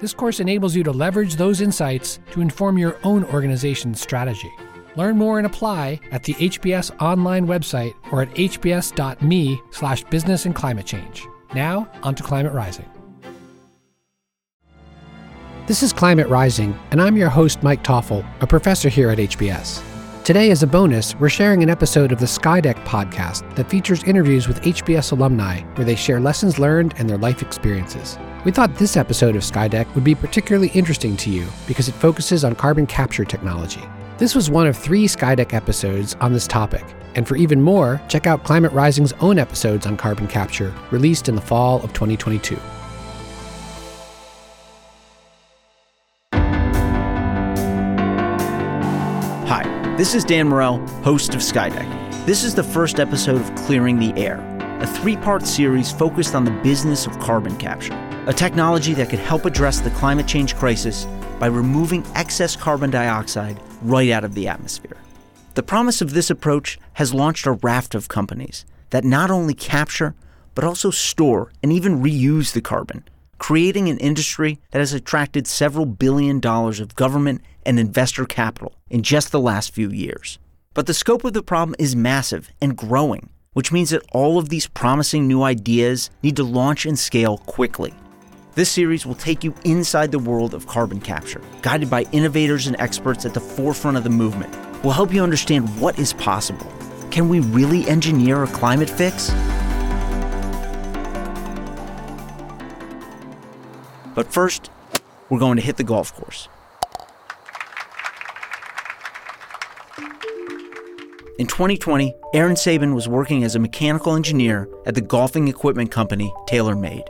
This course enables you to leverage those insights to inform your own organization's strategy. Learn more and apply at the HBS online website or at hbs.me slash business and climate change. Now, onto Climate Rising. This is Climate Rising, and I'm your host, Mike Toffel, a professor here at HBS. Today, as a bonus, we're sharing an episode of the Skydeck podcast that features interviews with HBS alumni where they share lessons learned and their life experiences. We thought this episode of Skydeck would be particularly interesting to you because it focuses on carbon capture technology. This was one of three Skydeck episodes on this topic, and for even more, check out Climate Rising's own episodes on carbon capture, released in the fall of 2022. Hi, this is Dan Morrell, host of Skydeck. This is the first episode of Clearing the Air, a three part series focused on the business of carbon capture a technology that could help address the climate change crisis by removing excess carbon dioxide right out of the atmosphere. The promise of this approach has launched a raft of companies that not only capture, but also store and even reuse the carbon, creating an industry that has attracted several billion dollars of government and investor capital in just the last few years. But the scope of the problem is massive and growing, which means that all of these promising new ideas need to launch and scale quickly. This series will take you inside the world of carbon capture, guided by innovators and experts at the forefront of the movement. We'll help you understand what is possible. Can we really engineer a climate fix? But first, we're going to hit the golf course. In 2020, Aaron Sabin was working as a mechanical engineer at the golfing equipment company TaylorMade.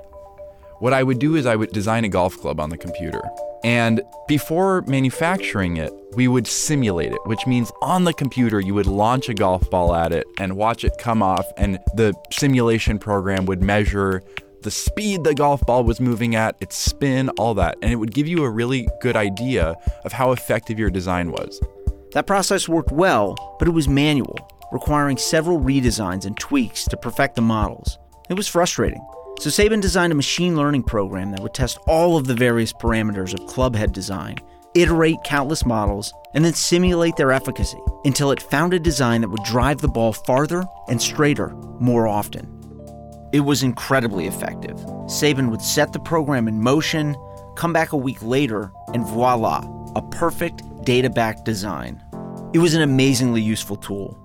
What I would do is I would design a golf club on the computer. And before manufacturing it, we would simulate it, which means on the computer, you would launch a golf ball at it and watch it come off, and the simulation program would measure the speed the golf ball was moving at, its spin, all that. And it would give you a really good idea of how effective your design was. That process worked well, but it was manual, requiring several redesigns and tweaks to perfect the models. It was frustrating. So Sabin designed a machine learning program that would test all of the various parameters of clubhead design, iterate countless models, and then simulate their efficacy until it found a design that would drive the ball farther and straighter more often. It was incredibly effective. Sabin would set the program in motion, come back a week later, and voila, a perfect data backed design. It was an amazingly useful tool.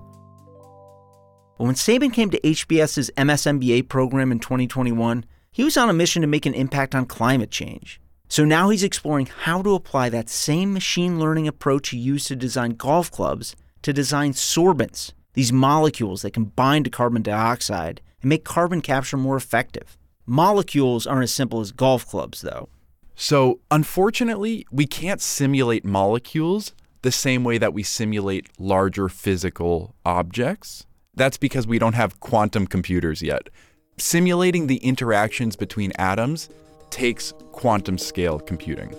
But when Sabin came to HBS's MSMBA program in 2021, he was on a mission to make an impact on climate change. So now he's exploring how to apply that same machine learning approach he used to design golf clubs to design sorbents, these molecules that can bind to carbon dioxide and make carbon capture more effective. Molecules aren't as simple as golf clubs, though. So, unfortunately, we can't simulate molecules the same way that we simulate larger physical objects. That's because we don't have quantum computers yet. Simulating the interactions between atoms takes quantum scale computing.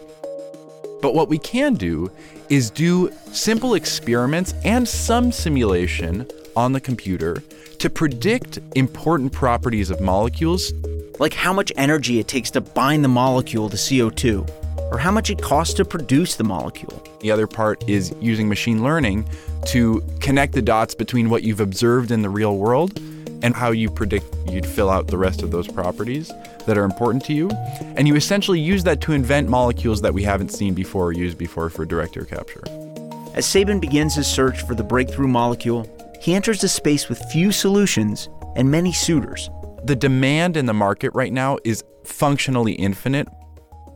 But what we can do is do simple experiments and some simulation on the computer to predict important properties of molecules. Like how much energy it takes to bind the molecule to CO2, or how much it costs to produce the molecule. The other part is using machine learning to connect the dots between what you've observed in the real world and how you predict you'd fill out the rest of those properties that are important to you. And you essentially use that to invent molecules that we haven't seen before or used before for direct air capture. As Sabin begins his search for the breakthrough molecule, he enters a space with few solutions and many suitors. The demand in the market right now is functionally infinite.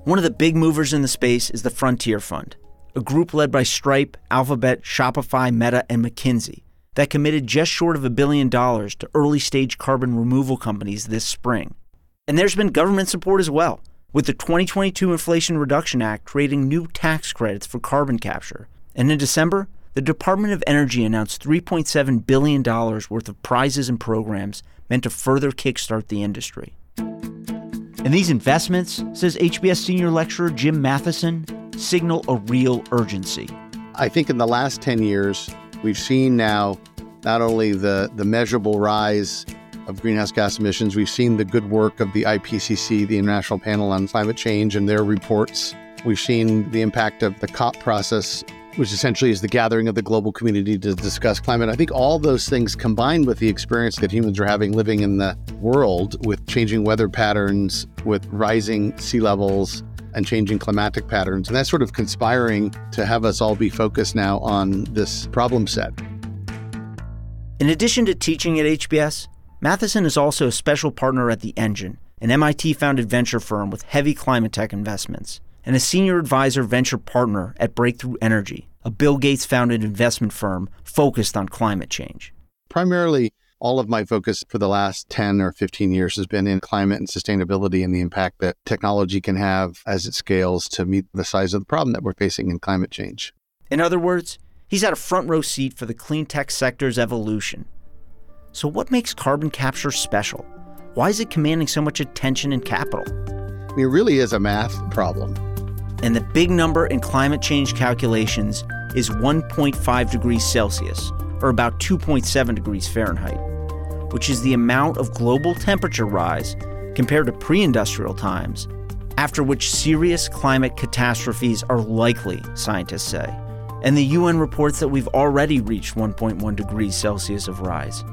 One of the big movers in the space is the Frontier Fund, a group led by Stripe, Alphabet, Shopify, Meta, and McKinsey that committed just short of a billion dollars to early stage carbon removal companies this spring. And there's been government support as well. with the 2022 Inflation Reduction Act creating new tax credits for carbon capture. And in December, the Department of Energy announced $3.7 billion worth of prizes and programs meant to further kickstart the industry. And these investments, says HBS senior lecturer Jim Matheson, signal a real urgency. I think in the last 10 years, we've seen now not only the, the measurable rise of greenhouse gas emissions, we've seen the good work of the IPCC, the International Panel on Climate Change, and their reports. We've seen the impact of the COP process which essentially is the gathering of the global community to discuss climate. I think all those things combined with the experience that humans are having living in the world with changing weather patterns, with rising sea levels, and changing climatic patterns. And that's sort of conspiring to have us all be focused now on this problem set. In addition to teaching at HBS, Matheson is also a special partner at The Engine, an MIT founded venture firm with heavy climate tech investments and a senior advisor venture partner at Breakthrough Energy, a Bill Gates founded investment firm focused on climate change. Primarily, all of my focus for the last 10 or 15 years has been in climate and sustainability and the impact that technology can have as it scales to meet the size of the problem that we're facing in climate change. In other words, he's had a front row seat for the clean tech sector's evolution. So, what makes carbon capture special? Why is it commanding so much attention and capital? I mean, it really is a math problem. And the big number in climate change calculations is 1.5 degrees Celsius, or about 2.7 degrees Fahrenheit, which is the amount of global temperature rise compared to pre industrial times, after which serious climate catastrophes are likely, scientists say. And the UN reports that we've already reached 1.1 degrees Celsius of rise.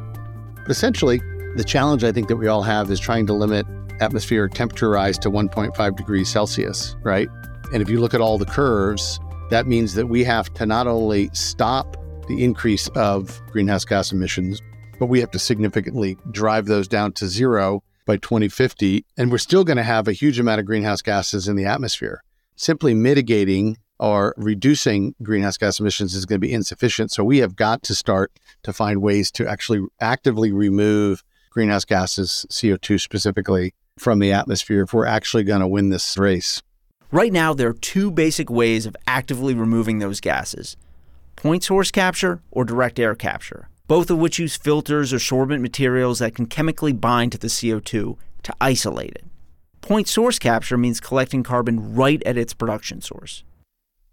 Essentially, the challenge I think that we all have is trying to limit atmospheric temperature rise to 1.5 degrees Celsius, right? And if you look at all the curves, that means that we have to not only stop the increase of greenhouse gas emissions, but we have to significantly drive those down to zero by 2050. And we're still going to have a huge amount of greenhouse gases in the atmosphere. Simply mitigating or reducing greenhouse gas emissions is going to be insufficient. So we have got to start to find ways to actually actively remove greenhouse gases, CO2 specifically, from the atmosphere if we're actually going to win this race. Right now, there are two basic ways of actively removing those gases point source capture or direct air capture, both of which use filters or sorbent materials that can chemically bind to the CO2 to isolate it. Point source capture means collecting carbon right at its production source.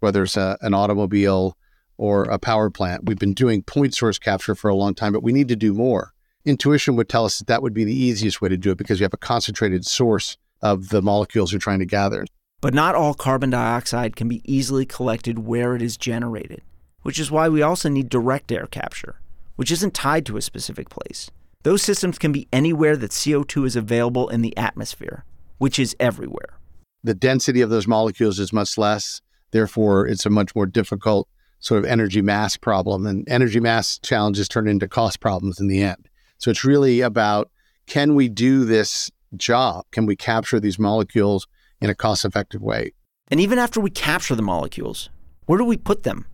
Whether it's a, an automobile or a power plant, we've been doing point source capture for a long time, but we need to do more. Intuition would tell us that that would be the easiest way to do it because you have a concentrated source of the molecules you're trying to gather. But not all carbon dioxide can be easily collected where it is generated, which is why we also need direct air capture, which isn't tied to a specific place. Those systems can be anywhere that CO2 is available in the atmosphere, which is everywhere. The density of those molecules is much less. Therefore, it's a much more difficult sort of energy mass problem. And energy mass challenges turn into cost problems in the end. So it's really about can we do this job? Can we capture these molecules in a cost effective way. And even after we capture the molecules, where do we put them?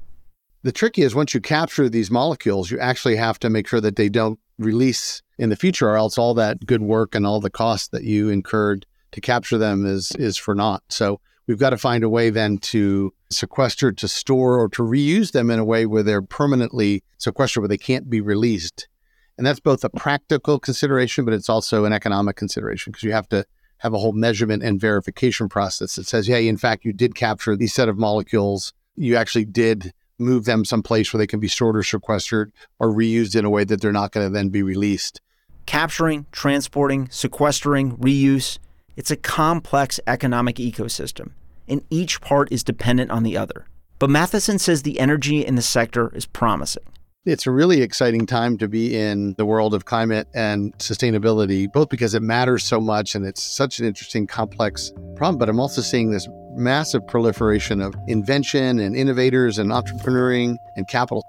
The trick is once you capture these molecules, you actually have to make sure that they don't release in the future, or else all that good work and all the cost that you incurred to capture them is is for naught. So we've got to find a way then to sequester, to store, or to reuse them in a way where they're permanently sequestered, where they can't be released. And that's both a practical consideration, but it's also an economic consideration because you have to have a whole measurement and verification process that says, yeah, in fact, you did capture these set of molecules. You actually did move them someplace where they can be stored or sequestered or reused in a way that they're not going to then be released. Capturing, transporting, sequestering, reuse, it's a complex economic ecosystem, and each part is dependent on the other. But Matheson says the energy in the sector is promising. It's a really exciting time to be in the world of climate and sustainability, both because it matters so much and it's such an interesting, complex problem. But I'm also seeing this massive proliferation of invention and innovators and entrepreneuring and capital.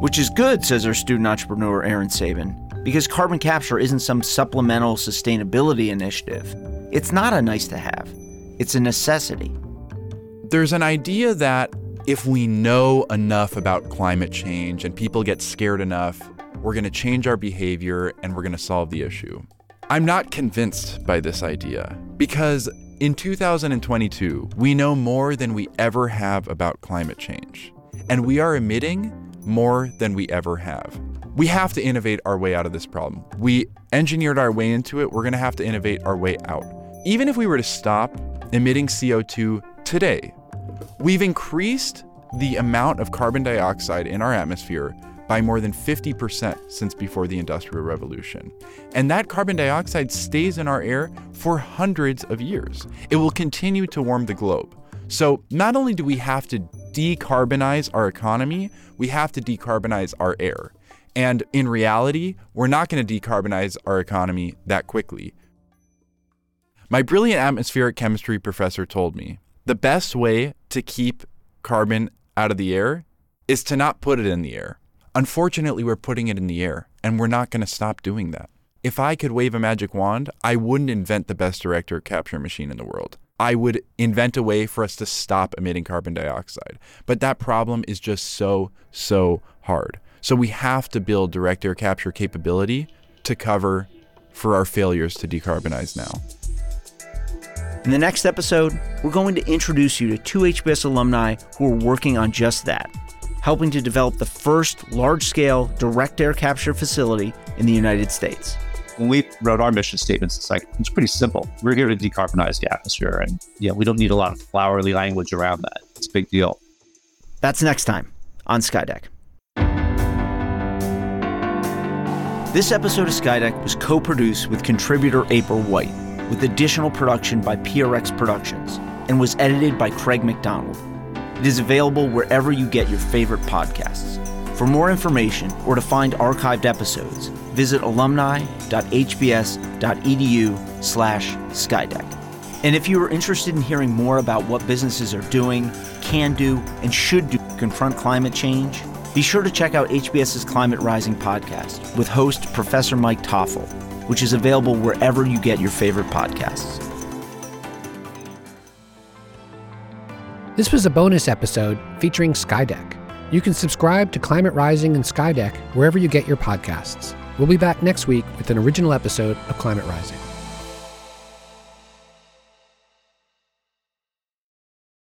Which is good, says our student entrepreneur, Aaron Sabin, because carbon capture isn't some supplemental sustainability initiative. It's not a nice to have, it's a necessity. There's an idea that if we know enough about climate change and people get scared enough, we're going to change our behavior and we're going to solve the issue. I'm not convinced by this idea because in 2022, we know more than we ever have about climate change, and we are emitting more than we ever have. We have to innovate our way out of this problem. We engineered our way into it, we're going to have to innovate our way out. Even if we were to stop emitting CO2 today, we've increased the amount of carbon dioxide in our atmosphere by more than 50% since before the Industrial Revolution. And that carbon dioxide stays in our air for hundreds of years. It will continue to warm the globe. So, not only do we have to decarbonize our economy, we have to decarbonize our air. And in reality, we're not going to decarbonize our economy that quickly. My brilliant atmospheric chemistry professor told me the best way to keep carbon out of the air is to not put it in the air. Unfortunately, we're putting it in the air, and we're not going to stop doing that. If I could wave a magic wand, I wouldn't invent the best direct air capture machine in the world. I would invent a way for us to stop emitting carbon dioxide. But that problem is just so, so hard. So we have to build direct air capture capability to cover for our failures to decarbonize now. In the next episode, we're going to introduce you to two HBS alumni who are working on just that helping to develop the first large scale direct air capture facility in the United States. When we wrote our mission statements, it's like, it's pretty simple. We're here to decarbonize the atmosphere. And yeah, we don't need a lot of flowery language around that. It's a big deal. That's next time on Skydeck. This episode of Skydeck was co produced with contributor April White, with additional production by PRX Productions, and was edited by Craig McDonald. It is available wherever you get your favorite podcasts. For more information or to find archived episodes, visit alumni.hbs.edu slash skydeck. And if you are interested in hearing more about what businesses are doing, can do, and should do to confront climate change, be sure to check out HBS's Climate Rising podcast with host Professor Mike Toffel, which is available wherever you get your favorite podcasts. This was a bonus episode featuring Skydeck. You can subscribe to Climate Rising and Skydeck wherever you get your podcasts. We'll be back next week with an original episode of Climate Rising.